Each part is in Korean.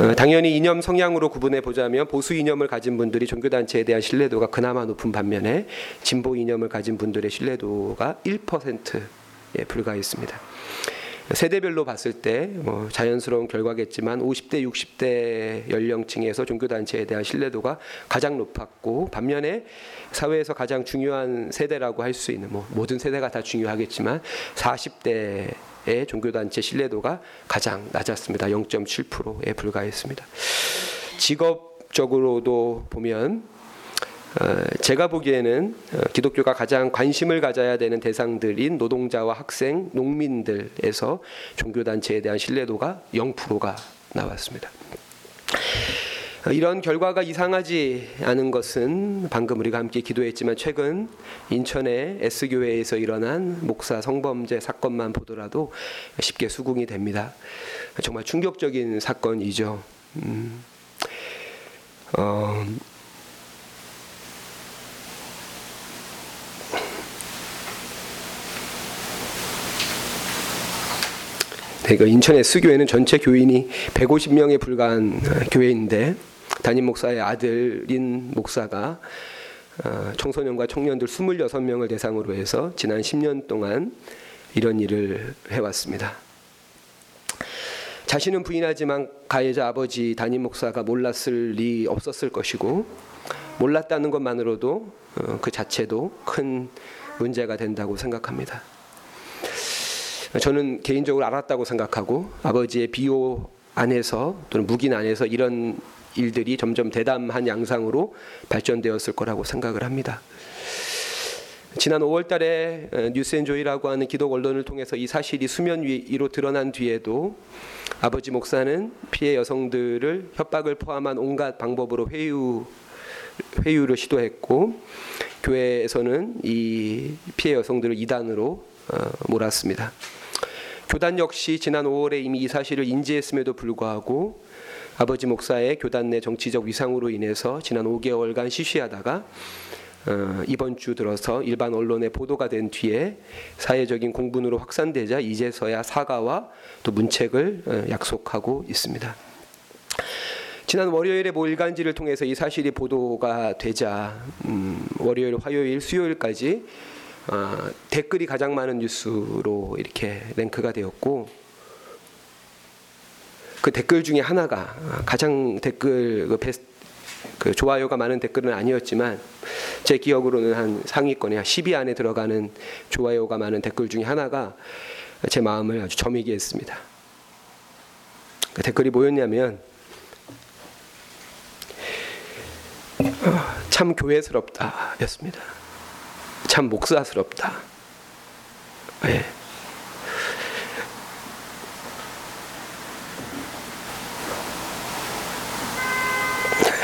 어, 당연히 이념 성향으로 구분해 보자면 보수 이념을 가진 분들이 종교 단체에 대한 신뢰도가 그나마 높은 반면에 진보 이념을 가진 분들의 신뢰도가 1%에 불과했습니다. 세대별로 봤을 때 뭐 자연스러운 결과겠지만 50대 60대 연령층에서 종교 단체에 대한 신뢰도가 가장 높았고 반면에 사회에서 가장 중요한 세대라고 할 수 있는 뭐 모든 세대가 다 중요하겠지만 40대 의 종교 단체 신뢰도가 가장 낮았습니다. 0.7%에 불과했습니다. 직업적으로도 보면 어, 제가 보기에는 어, 기독교가 가장 관심을 가져야 되는 대상들인 노동자와 학생, 농민들에서 종교단체에 대한 신뢰도가 0%가 나왔습니다. 어, 이런 결과가 이상하지 않은 것은 방금 우리가 함께 기도했지만 최근 인천의 S교회에서 일어난 목사 성범죄 사건만 보더라도 쉽게 수긍이 됩니다. 정말 충격적인 사건이죠. 음, 어, 네, 그 인천 S교회는 전체 교인이 150명에 불과한 어, 교회인데 담임 목사의 아들인 목사가 어, 청소년과 청년들 26명을 대상으로 해서 지난 10년 동안 이런 일을 해왔습니다. 자신은 부인하지만 가해자 아버지 담임 목사가 몰랐을 리 없었을 것이고 몰랐다는 것만으로도 어, 그 자체도 큰 문제가 된다고 생각합니다. 저는 개인적으로 알았다고 생각하고 아버지의 비호 안에서 또는 묵인 안에서 이런 일들이 점점 대담한 양상으로 발전되었을 거라고 생각을 합니다. 지난 5월 달에 뉴스앤조이라고 하는 기독 언론을 통해서 이 사실이 수면 위로 드러난 뒤에도 아버지 목사는 피해 여성들을 협박을 포함한 온갖 방법으로 회유 회유를 시도했고 교회에서는 이 피해 여성들을 이단으로 어, 몰았습니다. 교단 역시 지난 5월에 이미 이 사실을 인지했음에도 불구하고 아버지 목사의 교단 내 정치적 위상으로 인해서 지난 5개월간 시쉬하다가 어, 이번 주 들어서 일반 언론에 보도가 된 뒤에 사회적인 공분으로 확산되자 이제서야 사과와 또 문책을 어, 약속하고 있습니다. 지난 월요일에 모 일간지를 통해서 이 사실이 보도가 되자 음, 월요일, 화요일, 수요일까지 어, 댓글이 가장 많은 뉴스로 이렇게 랭크가 되었고 그 댓글 중에 하나가 가장 댓글 그, 베스트, 그 좋아요가 많은 댓글은 아니었지만 제 기억으로는 한 상위권에 10위 안에 들어가는 좋아요가 많은 댓글 중에 하나가 제 마음을 아주 점이게 했습니다. 그 댓글이 뭐였냐면 참 교회스럽다였습니다. 참 목사스럽다. 네.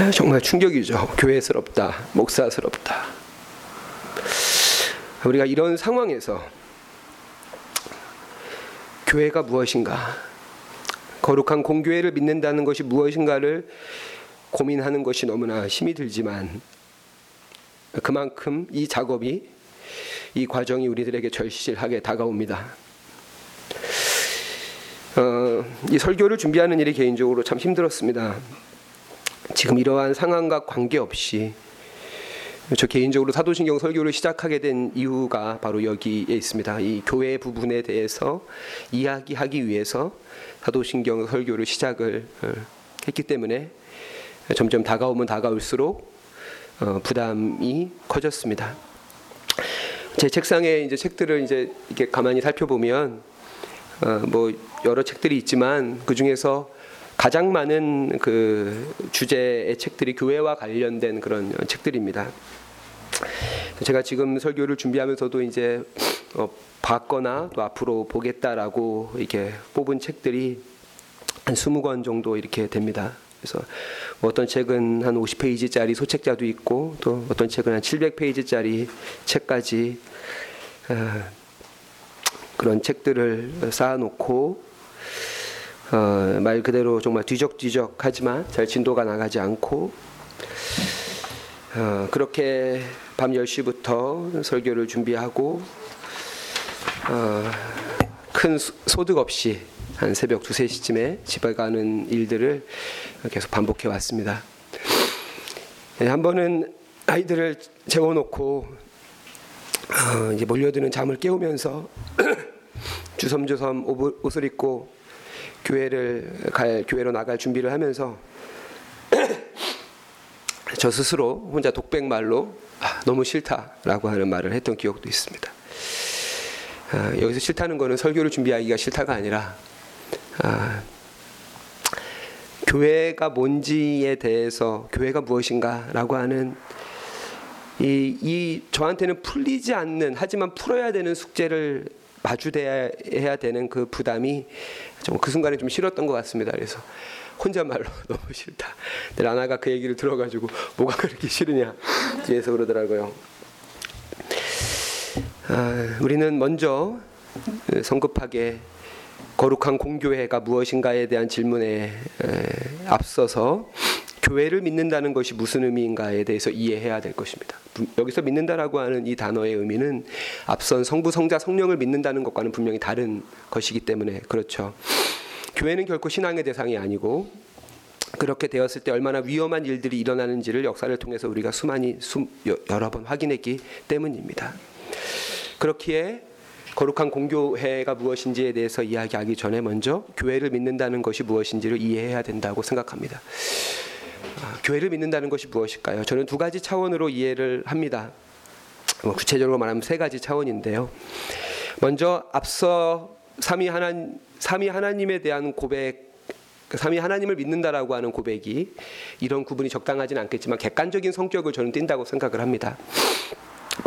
정말 충격이죠. 교회스럽다, 목사스럽다. 우리가 이런 상황에서 교회가 무엇인가, 거룩한 공교회를 믿는다는 것이 무엇인가를 고민하는 것이 너무나 힘이 들지만 그만큼 이 작업이 이 과정이 우리들에게 절실하게 다가옵니다. 어, 이 설교를 준비하는 일이 개인적으로 참 힘들었습니다. 지금 이러한 상황과 관계없이 저 개인적으로 사도신경 설교를 시작하게 된 이유가 바로 여기에 있습니다. 이 교회 부분에 대해서 이야기하기 위해서 사도신경 설교를 시작을 어, 했기 때문에 점점 다가오면 다가올수록 어, 부담이 커졌습니다. 제 책상에 이제 책들을 이제 이렇게 가만히 살펴보면 어, 뭐 여러 책들이 있지만 그 중에서 가장 많은 그 주제의 책들이 교회와 관련된 그런 책들입니다. 제가 지금 설교를 준비하면서도 이제 어, 봤거나 또 앞으로 보겠다라고 이렇게 뽑은 책들이 한 20권 정도 이렇게 됩니다. 그래서 뭐 어떤 책은 한 50페이지짜리 소책자도 있고 또 어떤 책은 한 700페이지짜리 책까지 어, 그런 책들을 쌓아놓고 어, 말 그대로 정말 뒤적뒤적하지만 잘 진도가 나가지 않고 어, 그렇게 밤 10시부터 설교를 준비하고 큰 소득 없이 한 새벽 두세 시쯤에 집에 가는 일들을 계속 반복해 왔습니다. 네, 한 번은 아이들을 재워놓고 어, 이제 몰려드는 잠을 깨우면서 주섬주섬 옷을 입고 교회를 갈 교회로 나갈 준비를 하면서 저 스스로 혼자 독백 말로 아, 너무 싫다라고 하는 말을 했던 기억도 있습니다. 아, 여기서 싫다는 것은 설교를 준비하기가 싫다가 아니라 아, 교회가 뭔지에 대해서 교회가 무엇인가라고 하는 이, 이 저한테는 풀리지 않는 하지만 풀어야 되는 숙제를 마주해야 되는 그 부담이 좀 그 순간에 좀 싫었던 것 같습니다. 그래서 혼잣말로 너무 싫다. 근데 라나가 그 얘기를 들어가지고 뭐가 그렇게 싫으냐 뒤에서 그러더라고요. 아, 우리는 먼저 성급하게 거룩한 공교회가 무엇인가에 대한 질문에 에, 앞서서 교회를 믿는다는 것이 무슨 의미인가에 대해서 이해해야 될 것입니다. 여기서 믿는다라고 하는 이 단어의 의미는 앞선 성부, 성자, 성령을 믿는다는 것과는 분명히 다른 것이기 때문에 그렇죠. 교회는 결코 신앙의 대상이 아니고 그렇게 되었을 때 얼마나 위험한 일들이 일어나는지를 역사를 통해서 우리가 수많이 수, 여러 번 확인했기 때문입니다. 그렇기에 거룩한 공교회가 무엇인지에 대해서 이야기하기 전에 먼저 교회를 믿는다는 것이 무엇인지를 이해해야 된다고 생각합니다. 아, 교회를 믿는다는 것이 무엇일까요? 저는 두 가지 차원으로 이해를 합니다. 뭐 구체적으로 말하면 세 가지 차원인데요. 먼저 앞서 삼위 하나 삼위 하나님에 대한 고백 그 삼위 하나님을 믿는다라고 하는 고백이 이런 구분이 적당하진 않겠지만 객관적인 성격을 저는 띈다고 생각을 합니다.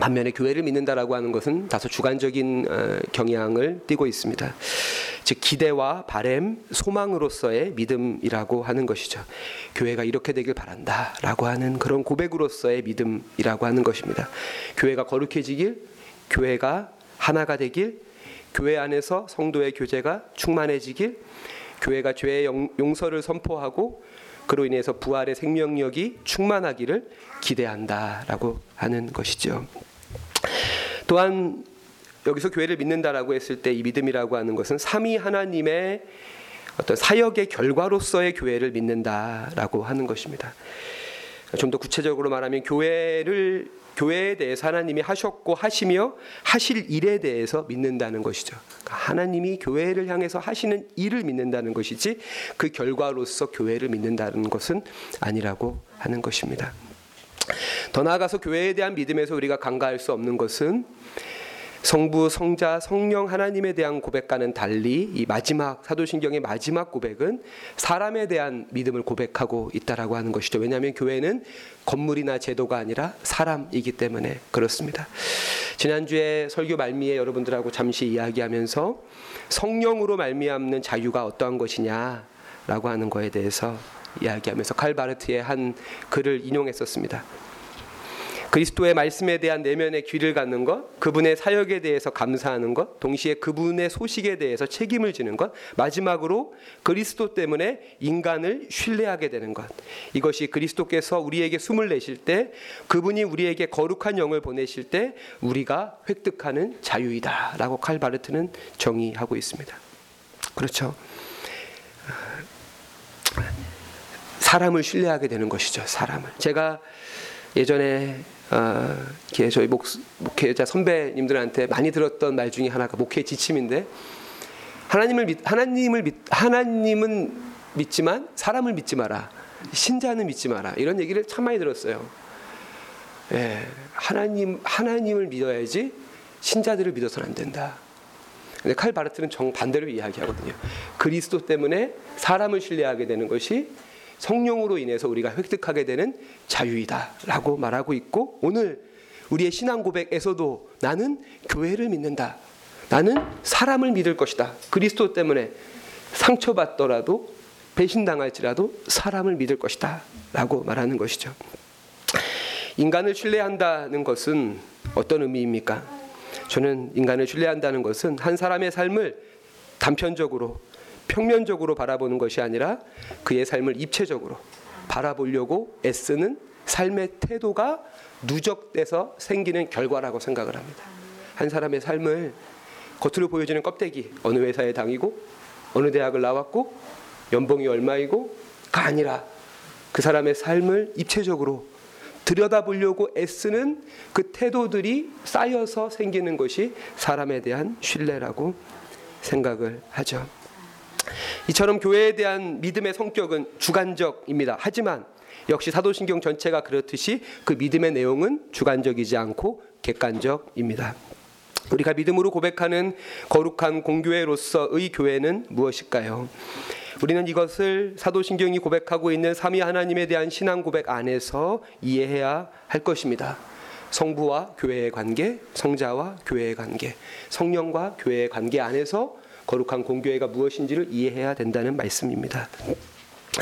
반면에 교회를 믿는다라고 하는 것은 다소 주관적인 어, 경향을 띠고 있습니다. 즉 기대와 바램, 소망으로서의 믿음이라고 하는 것이죠. 교회가 이렇게 되길 바란다라고 하는 그런 고백으로서의 믿음이라고 하는 것입니다. 교회가 거룩해지길, 교회가 하나가 되길, 교회 안에서 성도의 교제가 충만해지길, 교회가 죄의 용서를 선포하고 그로 인해서 부활의 생명력이 충만하기를 기대한다라고 하는 것이죠. 또한 여기서 교회를 믿는다라고 했을 때 이 믿음이라고 하는 것은 삼위 하나님의 어떤 사역의 결과로서의 교회를 믿는다라고 하는 것입니다. 좀 더 구체적으로 말하면 교회를 교회에 대해서 하나님이 하셨고 하시며 하실 일에 대해서 믿는다는 것이죠. 그러니까 하나님이 교회를 향해서 하시는 일을 믿는다는 것이지 그 결과로서 교회를 믿는다는 것은 아니라고 하는 것입니다. 더 나아가서 교회에 대한 믿음에서 우리가 간과할 수 없는 것은 성부, 성자, 성령 하나님에 대한 고백과는 달리 이 마지막 사도신경의 마지막 고백은 사람에 대한 믿음을 고백하고 있다라고 하는 것이죠. 왜냐하면 교회는 건물이나 제도가 아니라 사람이기 때문에 그렇습니다. 지난주에 설교 말미에 여러분들하고 잠시 이야기하면서 성령으로 말미암는 자유가 어떠한 것이냐라고 하는 거에 대해서 이야기하면서 칼바르트의 한 글을 인용했었습니다. 그리스도의 말씀에 대한 내면의 귀를 갖는 것, 그분의 사역에 대해서 감사하는 것, 동시에 그분의 소식에 대해서 책임을 지는 것, 마지막으로 그리스도 때문에 인간을 신뢰하게 되는 것. 이것이 그리스도께서 우리에게 숨을 내실 때, 그분이 우리에게 거룩한 영을 보내실 때 우리가 획득하는 자유이다라고 칼바르트는 정의하고 있습니다. 그렇죠. 사람을 신뢰하게 되는 것이죠. 사람을. 제가 예전에 어, 저희 목, 목회자 선배님들한테 많이 들었던 말 중에 하나가 목회 지침인데 하나님을 믿, 하나님을 믿, 하나님은 믿지만 사람을 믿지 마라. 신자는 믿지 마라. 이런 얘기를 참 많이 들었어요. 예, 하나님 하나님을 믿어야지 신자들을 믿어서는 안 된다. 근데 칼 바르트는 정 반대로 이야기하거든요. 그리스도 때문에 사람을 신뢰하게 되는 것이 성령으로 인해서 우리가 획득하게 되는 자유이다라고 말하고 있고 오늘 우리의 신앙 고백에서도 나는 교회를 믿는다. 나는 사람을 믿을 것이다. 그리스도 때문에 상처받더라도 배신당할지라도 사람을 믿을 것이다. 라고 말하는 것이죠. 인간을 신뢰한다는 것은 어떤 의미입니까? 저는 인간을 신뢰한다는 것은 한 사람의 삶을 단편적으로 평면적으로 바라보는 것이 아니라 그의 삶을 입체적으로 바라보려고 애쓰는 삶의 태도가 누적돼서 생기는 결과라고 생각을 합니다. 한 사람의 삶을 겉으로 보여지는 껍데기 어느 회사에 당이고 어느 대학을 나왔고 연봉이 얼마이고가 아니라 그 사람의 삶을 입체적으로 들여다보려고 애쓰는 그 태도들이 쌓여서 생기는 것이 사람에 대한 신뢰라고 생각을 하죠. 이처럼 교회에 대한 믿음의 성격은 주관적입니다. 하지만 역시 사도신경 전체가 그렇듯이 그 믿음의 내용은 주관적이지 않고 객관적입니다. 우리가 믿음으로 고백하는 거룩한 공교회로서의 교회는 무엇일까요? 우리는 이것을 사도신경이 고백하고 있는 삼위 하나님에 대한 신앙 고백 안에서 이해해야 할 것입니다. 성부와 교회의 관계, 성자와 교회의 관계, 성령과 교회의 관계 안에서 거룩한 공교회가 무엇인지를 이해해야 된다는 말씀입니다.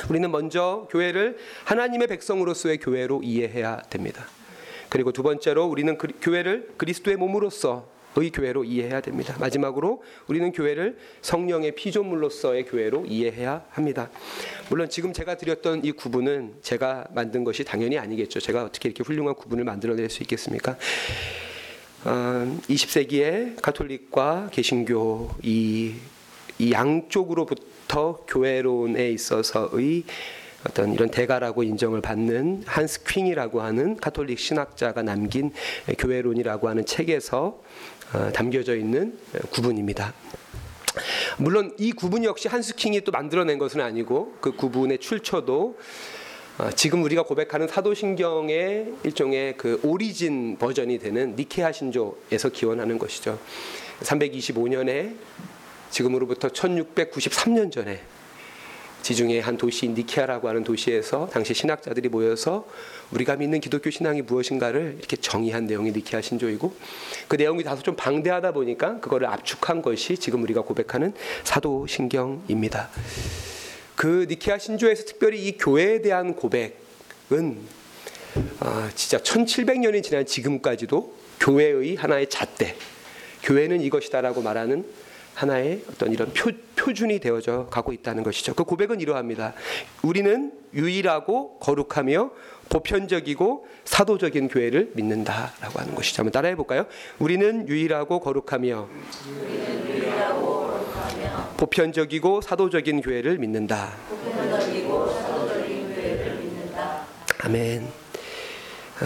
우리는 먼저 교회를 하나님의 백성으로서의 교회로 이해해야 됩니다. 그리고 두 번째로 우리는 그, 교회를 그리스도의 몸으로서 의 교회로 이해해야 됩니다. 마지막으로 우리는 교회를 성령의 피조물로서의 교회로 이해해야 합니다. 물론 지금 제가 드렸던 이 구분은 제가 만든 것이 당연히 아니겠죠. 제가 어떻게 이렇게 훌륭한 구분을 만들어낼 수 있겠습니까? 어, 20세기에 가톨릭과 개신교 이, 이 양쪽으로부터 교회론에 있어서의 어떤 이런 대가라고 인정을 받는 한스 퀸이라고 하는 가톨릭 신학자가 남긴 교회론이라고 하는 책에서 어, 담겨져 있는 구분입니다. 물론 이 구분 역시 한스 킹이 또 만들어낸 것은 아니고 그 구분의 출처도 어, 지금 우리가 고백하는 사도신경의 일종의 그 오리진 버전이 되는 니케아 신조에서 기원하는 것이죠. 325년에 지금으로부터 1693년 전에 지중해 한 도시인 니케아라고 하는 도시에서 당시 신학자들이 모여서 우리가 믿는 기독교 신앙이 무엇인가를 이렇게 정의한 내용이 니케아 신조이고 그 내용이 다소 좀 방대하다 보니까 그거를 압축한 것이 지금 우리가 고백하는 사도신경입니다. 그 니케아 신조에서 특별히 이 교회에 대한 고백은 아, 진짜 1700년이 지난 지금까지도 교회의 하나의 잣대, 교회는 이것이다라고 말하는 하나의 어떤 이런 표, 표준이 되어져 가고 있다는 것이죠. 그 고백은 이러합니다. 우리는 유일하고 거룩하며 보편적이고 사도적인 교회를 믿는다라고 하는 것이죠. 한번 따라해 볼까요? 우리는 유일하고 거룩하며, 보편적이고 사도적인 교회를 믿는다. 아멘.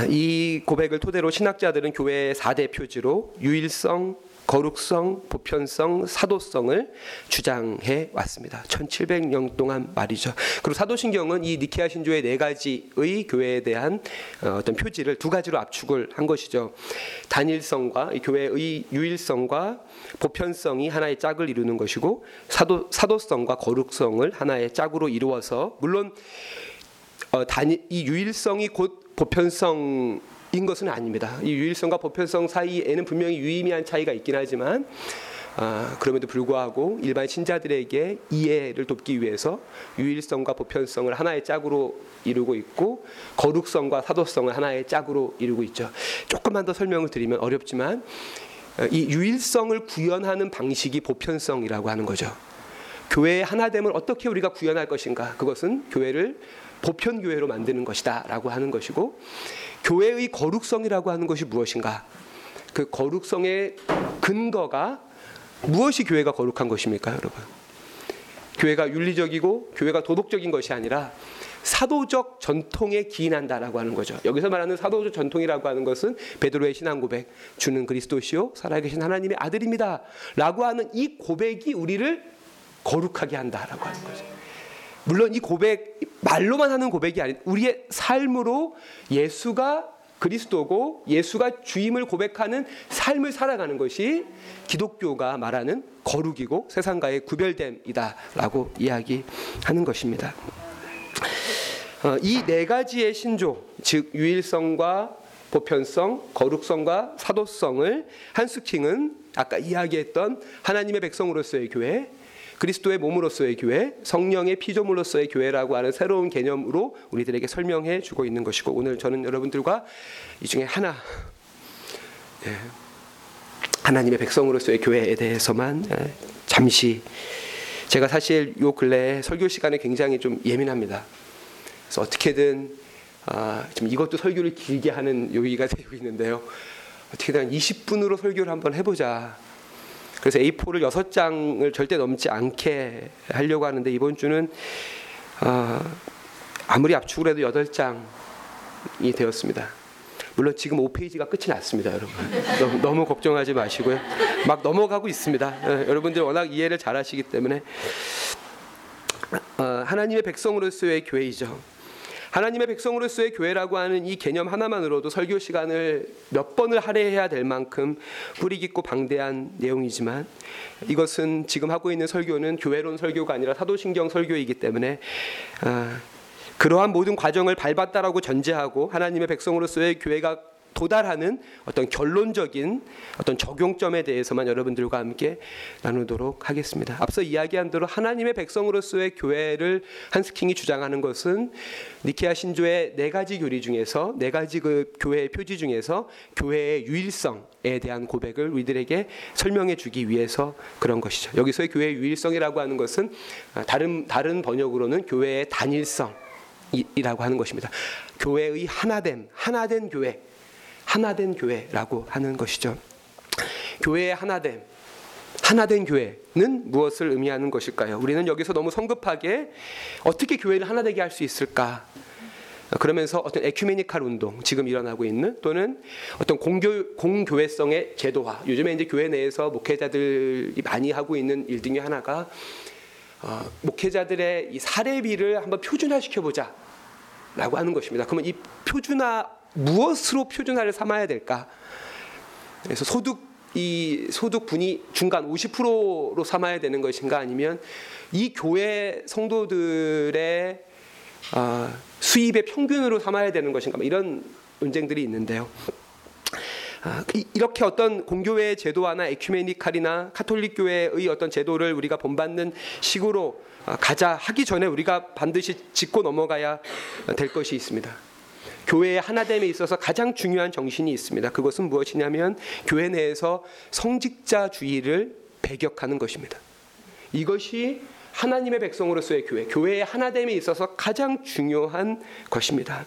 이 고백을 토대로 신학자들은 교회의 4대 표지로 유일성, 거룩성, 보편성, 사도성을 주장해 왔습니다. 1700년 동안 말이죠. 그리고 사도신경은 이 니케아 신조의 네 가지의 교회에 대한 어, 어떤 표지를 두 가지로 압축을 한 것이죠. 단일성과 교회의 유일성과 보편성이 하나의 짝을 이루는 것이고 사도 사도성과 거룩성을 하나의 짝으로 이루어서 물론 어, 단이 유일성이 곧 보편성 인 것은 아닙니다. 이 유일성과 보편성 사이에는 분명히 유의미한 차이가 있긴 하지만 아, 그럼에도 불구하고 일반 신자들에게 이해를 돕기 위해서 유일성과 보편성을 하나의 짝으로 이루고 있고 거룩성과 사도성을 하나의 짝으로 이루고 있죠. 조금만 더 설명을 드리면 어렵지만 이 유일성을 구현하는 방식이 보편성이라고 하는 거죠. 교회의 하나됨을 어떻게 우리가 구현할 것인가? 그것은 교회를 보편 교회로 만드는 것이다라고 하는 것이고 교회의 거룩성이라고 하는 것이 무엇인가? 그 거룩성의 근거가 무엇이 교회가 거룩한 것입니까, 여러분? 교회가 윤리적이고 교회가 도덕적인 것이 아니라 사도적 전통에 기인한다라고 하는 거죠. 여기서 말하는 사도적 전통이라고 하는 것은 베드로의 신앙 고백, 주는 그리스도시요 살아계신 하나님의 아들입니다라고 하는 이 고백이 우리를 거룩하게 한다라고 하는 거죠. 물론 이 고백 말로만 하는 고백이 아닌 우리의 삶으로 예수가 그리스도고 예수가 주임을 고백하는 삶을 살아가는 것이 기독교가 말하는 거룩이고 세상과의 구별됨이다라고 이야기하는 것입니다. 어, 이네 가지의 신조, 즉 유일성과 보편성, 거룩성과 사도성을 한스킹은 아까 이야기했던 하나님의 백성으로서의 교회, 그리스도의 몸으로서의 교회, 성령의 피조물로서의 교회라고 하는 새로운 개념으로 우리들에게 설명해 주고 있는 것이고 오늘 저는 여러분들과 이 중에 하나 예, 하나님의 백성으로서의 교회에 대해서만 예, 잠시 제가 사실 요 근래 설교 시간에 굉장히 좀 예민합니다. 그래서 어떻게든 아, 좀 이것도 설교를 길게 하는 요기가 되고 있는데요. 어떻게든 20분으로 설교를 한번 해보자. 그래서 A4를 여섯 장을 절대 넘지 않게 하려고 하는데 이번 주는 아, 아무리 압축을 해도 여덟 장이 되었습니다. 물론 지금 5페이지가 끝이 났습니다, 여러분. 너무, 너무 걱정하지 마시고요. 막 넘어가고 있습니다. 예, 여러분들 워낙 이해를 잘하시기 때문에 어, 하나님의 백성으로서의 교회이죠. 하나님의 백성으로서의 교회라고 하는 이 개념 하나만으로도 설교 시간을 몇 번을 할애해야 될 만큼 뿌리 깊고 방대한 내용이지만 이것은 지금 하고 있는 설교는 교회론 설교가 아니라 사도신경 설교이기 때문에 아, 그러한 모든 과정을 밟았다라고 전제하고 하나님의 백성으로서의 교회가 도달하는 어떤 결론적인 어떤 적용점에 대해서만 여러분들과 함께 나누도록 하겠습니다. 앞서 이야기한 대로 하나님의 백성으로서의 교회를 한스킹이 주장하는 것은 니케아 신조의 네 가지 교리 중에서 네 가지 그 교회의 표지 중에서 교회의 유일성에 대한 고백을 우리들에게 설명해 주기 위해서 그런 것이죠. 여기서의 교회의 유일성이라고 하는 것은 다른 다른 번역으로는 교회의 단일성 이라고 하는 것입니다. 교회의 하나됨, 하나된 교회, 하나된 교회라고 하는 것이죠. 교회의 하나됨, 하나된 교회는 무엇을 의미하는 것일까요? 우리는 여기서 너무 성급하게 어떻게 교회를 하나되게 할 수 있을까? 그러면서 어떤 에큐메니칼 운동 지금 일어나고 있는 또는 어떤 공교 공교회성의 제도화 요즘에 이제 교회 내에서 목회자들이 많이 하고 있는 일 중에 하나가 어, 목회자들의 이 사례비를 한번 표준화 시켜보자. 라고 하는 것입니다. 그러면 이 표준화 무엇으로 표준화를 삼아야 될까? 그래서 소득 이 소득분이 중간 50%로 삼아야 되는 것인가 아니면 이 교회 성도들의 어, 수입의 평균으로 삼아야 되는 것인가 뭐 이런 논쟁들이 있는데요. 아, 이렇게 어떤 공교회 제도화나 에큐메니칼이나 카톨릭 교회의 어떤 제도를 우리가 본받는 식으로 아, 가자 하기 전에 우리가 반드시 짚고 넘어가야 될 것이 있습니다. 교회의 하나됨에 있어서 가장 중요한 정신이 있습니다. 그것은 무엇이냐면 교회 내에서 성직자주의를 배격하는 것입니다. 이것이 하나님의 백성으로서의 교회, 교회의 하나됨에 있어서 가장 중요한 것입니다.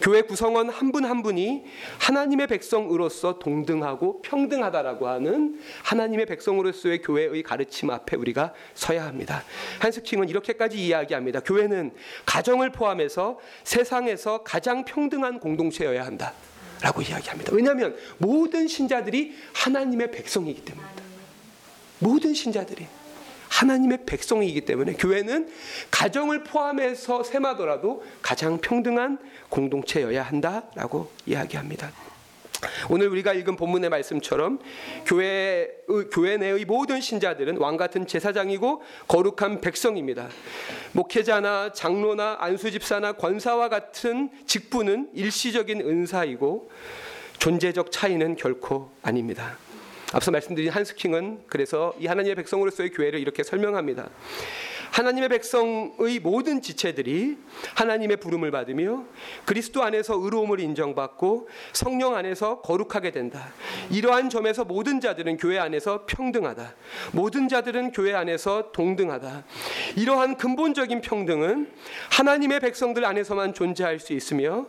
교회 구성원 한 분한 한 분이 하나님의 백성으로서 동등하고 평등하다라고 하는 하나님의 백성으로서의 교회의 가르침 앞에 우리가 서야 합니다. 한스킹은 이렇게까지 이야기합니다. 교회는 가정을 포함해서 세상에서 가장 평등한 공동체여야 한다. 라고 이야기합니다. 왜냐하면 모든 신자들이 하나님의 백성이기 때문입니다. 모든 신자들이. 하나님의 백성이기 때문에 교회는 가정을 포함해서 셈하더라도 가장 평등한 공동체여야 한다라고 이야기합니다. 오늘 우리가 읽은 본문의 말씀처럼 교회 교회 내의 모든 신자들은 왕 같은 제사장이고 거룩한 백성입니다. 목회자나 장로나 안수 집사나 권사와 같은 직분은 일시적인 은사이고 존재적 차이는 결코 아닙니다. 앞서 말씀드린 한스킹은 그래서 이 하나님의 백성으로서의 교회를 이렇게 설명합니다. 하나님의 백성의 모든 지체들이 하나님의 부름을 받으며 그리스도 안에서 의로움을 인정받고 성령 안에서 거룩하게 된다. 이러한 점에서 모든 자들은 교회 안에서 평등하다. 모든 자들은 교회 안에서 동등하다. 이러한 근본적인 평등은 하나님의 백성들 안에서만 존재할 수 있으며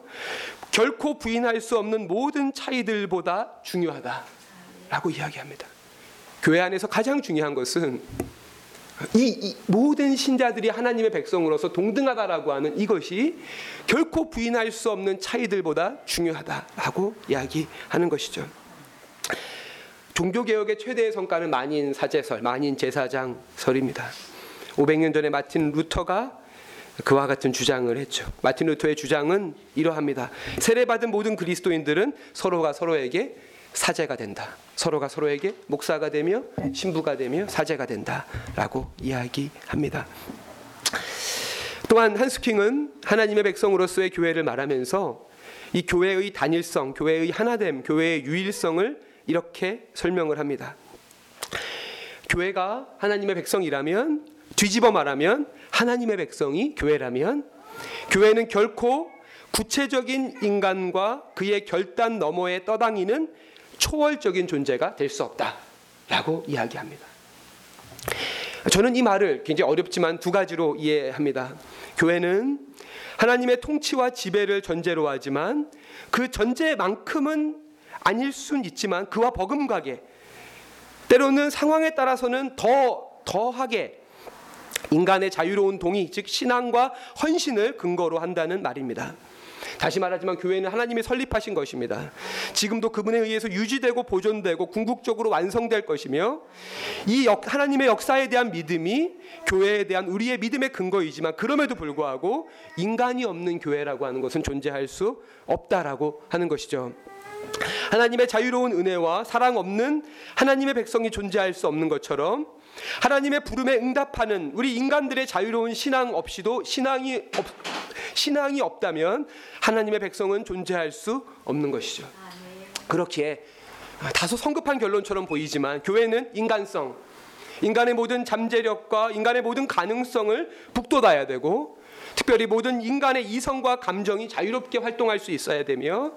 결코 부인할 수 없는 모든 차이들보다 중요하다. 라고 이야기합니다. 교회 안에서 가장 중요한 것은 이, 이, 모든 신자들이 하나님의 백성으로서 동등하다라고 하는 이것이 결코 부인할 수 없는 차이들보다 중요하다라고 이야기하는 것이죠. 종교 개혁의 최대의 성과는 만인 사제설, 만인 제사장설입니다. 500년 전에 마틴 루터가 그와 같은 주장을 했죠. 마틴 루터의 주장은 이러합니다. 세례받은 모든 그리스도인들은 서로가 서로에게 사제가 된다. 서로가 서로에게 목사가 되며 신부가 되며 사제가 된다라고 이야기합니다. 또한 한스킹은 하나님의 백성으로서의 교회를 말하면서 이 교회의 단일성, 교회의 하나됨, 교회의 유일성을 이렇게 설명을 합니다. 교회가 하나님의 백성이라면 뒤집어 말하면 하나님의 백성이 교회라면 교회는 결코 구체적인 인간과 그의 결단 너머에 떠당이는 초월적인 존재가 될 수 없다라고 이야기합니다. 저는 이 말을 굉장히 어렵지만 두 가지로 이해합니다. 교회는 하나님의 통치와 지배를 전제로 하지만 그 전제만큼은 아닐 순 있지만 그와 버금가게 때로는 상황에 따라서는 더 더하게 인간의 자유로운 동의, 즉 신앙과 헌신을 근거로 한다는 말입니다. 다시 말하지만 교회는 하나님이 설립하신 것입니다. 지금도 그분에 의해서 유지되고 보존되고 궁극적으로 완성될 것이며 이 역, 하나님의 역사에 대한 믿음이 교회에 대한 우리의 믿음의 근거이지만 그럼에도 불구하고 인간이 없는 교회라고 하는 것은 존재할 수 없다라고 하는 것이죠. 하나님의 자유로운 은혜와 사랑 없는 하나님의 백성이 존재할 수 없는 것처럼 하나님의 부름에 응답하는 우리 인간들의 자유로운 신앙 없이도 신앙이 없, 신앙이 없다면 하나님의 백성은 존재할 수 없는 것이죠. 그렇기에 다소 성급한 결론처럼 보이지만 교회는 인간성, 인간의 모든 잠재력과 인간의 모든 가능성을 북돋아야 되고 특별히 모든 인간의 이성과 감정이 자유롭게 활동할 수 있어야 되며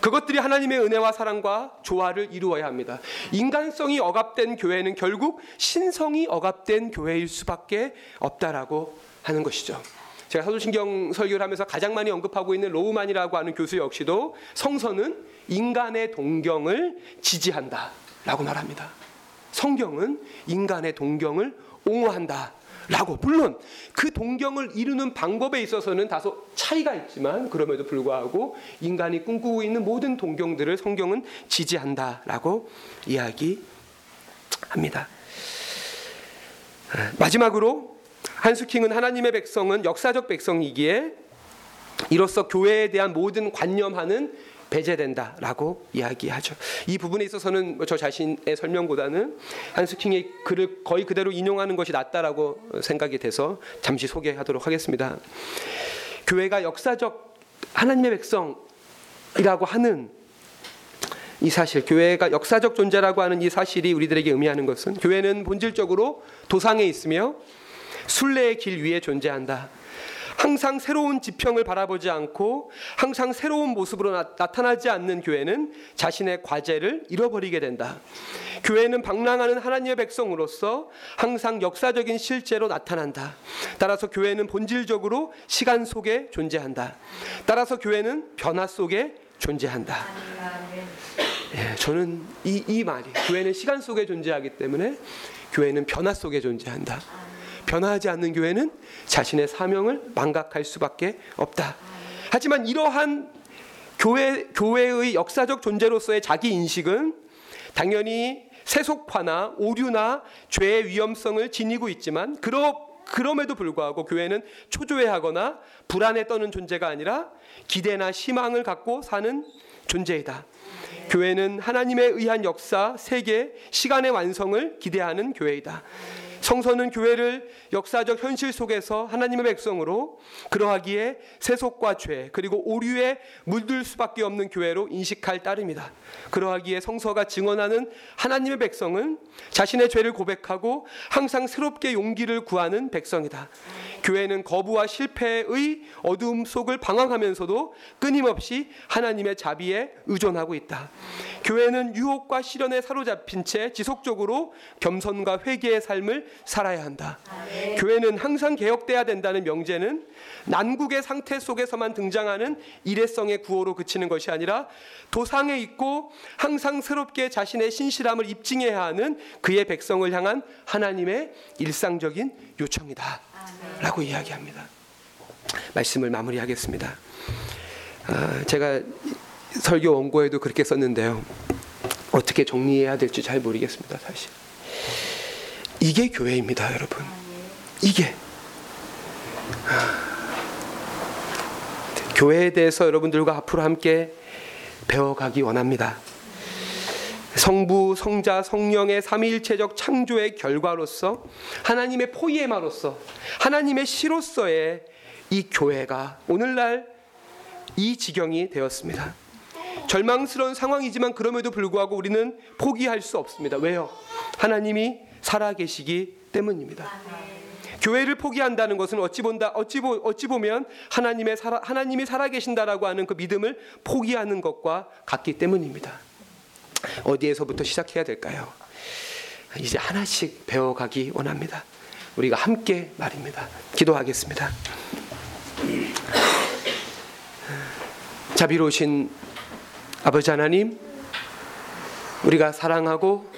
그것들이 하나님의 은혜와 사랑과 조화를 이루어야 합니다. 인간성이 억압된 교회는 결국 신성이 억압된 교회일 수밖에 없다라고 하는 것이죠. 제가 사도신경 설교를 하면서 가장 많이 언급하고 있는 로우만이라고 하는 교수 역시도 성서는 인간의 동경을 지지한다 라고 말합니다. 성경은 인간의 동경을 옹호한다. 라고 물론 그 동경을 이루는 방법에 있어서는 다소 차이가 있지만 그럼에도 불구하고 인간이 꿈꾸고 있는 모든 동경들을 성경은 지지한다라고 이야기합니다. 마지막으로 한스킹은 하나님의 백성은 역사적 백성이기에 이로써 교회에 대한 모든 관념하는 배제된다라고 이야기하죠. 이 부분에 있어서는 저 자신의 설명보다는 한스킹의 글을 거의 그대로 인용하는 것이 낫다라고 생각이 돼서 잠시 소개하도록 하겠습니다. 교회가 역사적 하나님의 백성이라고 하는 이 사실, 교회가 역사적 존재라고 하는 이 사실이 우리들에게 의미하는 것은 교회는 본질적으로 도상에 있으며 순례의 길 위에 존재한다. 항상 새로운 지평을 바라보지 않고 항상 새로운 모습으로 나, 타나지 않는 교회는 자신의 과제를 잃어버리게 된다. 교회는 방랑하는 하나님의 백성으로서 항상 역사적인 실제로 나타난다. 따라서 교회는 본질적으로 시간 속에 존재한다. 따라서 교회는 변화 속에 존재한다. 예, 저는 이, 이 말이 교회는 시간 속에 존재하기 때문에 교회는 변화 속에 존재한다. 변화하지 않는 교회는 자신의 사명을 망각할 수밖에 없다. 하지만 이러한 교회 교회의 역사적 존재로서의 자기 인식은 당연히 세속화나 오류나 죄의 위험성을 지니고 있지만 그러 그럼에도 불구하고 교회는 초조해하거나 불안에 떠는 존재가 아니라 기대나 희망을 갖고 사는 존재이다. 교회는 하나님에 의한 역사, 세계, 시간의 완성을 기대하는 교회이다. 성서는 교회를 역사적 현실 속에서 하나님의 백성으로 그러하기에 세속과 죄 그리고 오류에 물들 수밖에 없는 교회로 인식할 따름이다. 그러하기에 성서가 증언하는 하나님의 백성은 자신의 죄를 고백하고 항상 새롭게 용기를 구하는 백성이다. 교회는 거부와 실패의 어두움 속을 방황하면서도 끊임없이 하나님의 자비에 의존하고 있다. 교회는 유혹과 시련에 사로잡힌 채 지속적으로 겸손과 회개의 삶을 살아야 한다. 교회는 항상 개혁돼야 된다는 명제는 난국의 상태 속에서만 등장하는 일회성의 구호로 그치는 것이 아니라 도상에 있고 항상 새롭게 자신의 신실함을 입증해야 하는 그의 백성을 향한 하나님의 일상적인 요청이다. 라고 이야기합니다. 말씀을 마무리하겠습니다. 아, 제가 설교 원고에도 그렇게 썼는데요. 어떻게 정리해야 될지 잘 모르겠습니다, 사실. 이게 교회입니다, 여러분. 이게. 교회에 대해서 여러분들과 앞으로 함께 배워가기 원합니다. 성부, 성자, 성령의 삼위일체적 창조의 결과로서 하나님의 포이에마로서 하나님의 시로서의 이 교회가 오늘날 이 지경이 되었습니다. 절망스러운 상황이지만 그럼에도 불구하고 우리는 포기할 수 없습니다. 왜요? 하나님이 살아계시기 때문입니다. 교회를 포기한다는 것은 어찌 본다 어찌 보 어찌 보면 하나님의 살아, 하나님이 살아계신다라고 하는 그 믿음을 포기하는 것과 같기 때문입니다. 어디에서부터 시작해야 될까요? 이제 하나씩 배워가기 원합니다. 우리가 함께 말입니다. 기도하겠습니다. 자비로우신 아버지 하나님, 우리가 사랑하고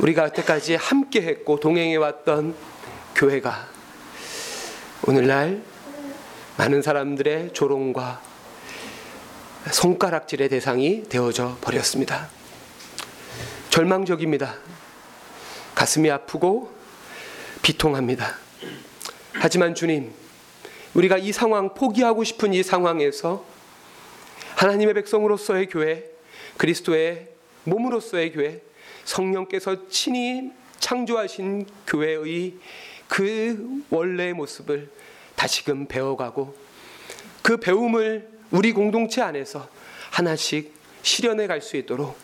우리가 여태까지 함께 했고 동행해 왔던 교회가 오늘날 많은 사람들의 조롱과 손가락질의 대상이 되어져 버렸습니다. 절망적입니다. 가슴이 아프고 비통합니다. 하지만 주님, 우리가 이 상황, 포기하고 싶은 이 상황에서 하나님의 백성으로서의 교회, 그리스도의 몸으로서의 교회, 성령께서 친히 창조하신 교회의 그 원래의 모습을 다시금 배워가고 그 배움을 우리 공동체 안에서 하나씩 실현해 갈 수 있도록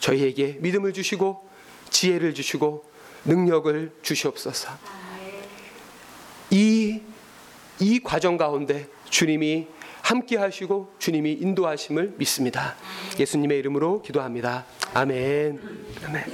저희에게 믿음을 주시고 지혜를 주시고 능력을 주시옵소서. 이, 이 과정 가운데 주님이 함께 하시고 주님이 인도하심을 믿습니다. 예수님의 이름으로 기도합니다. 아멘. 아멘.